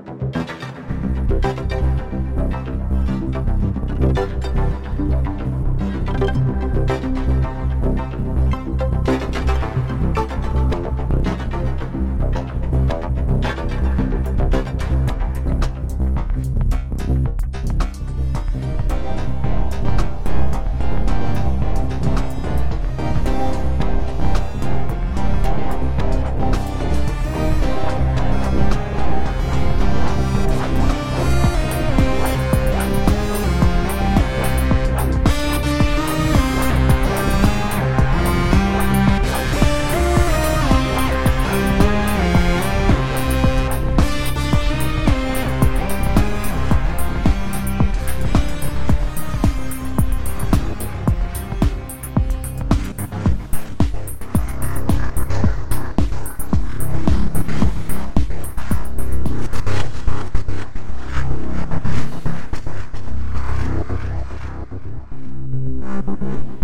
thank you Thank you.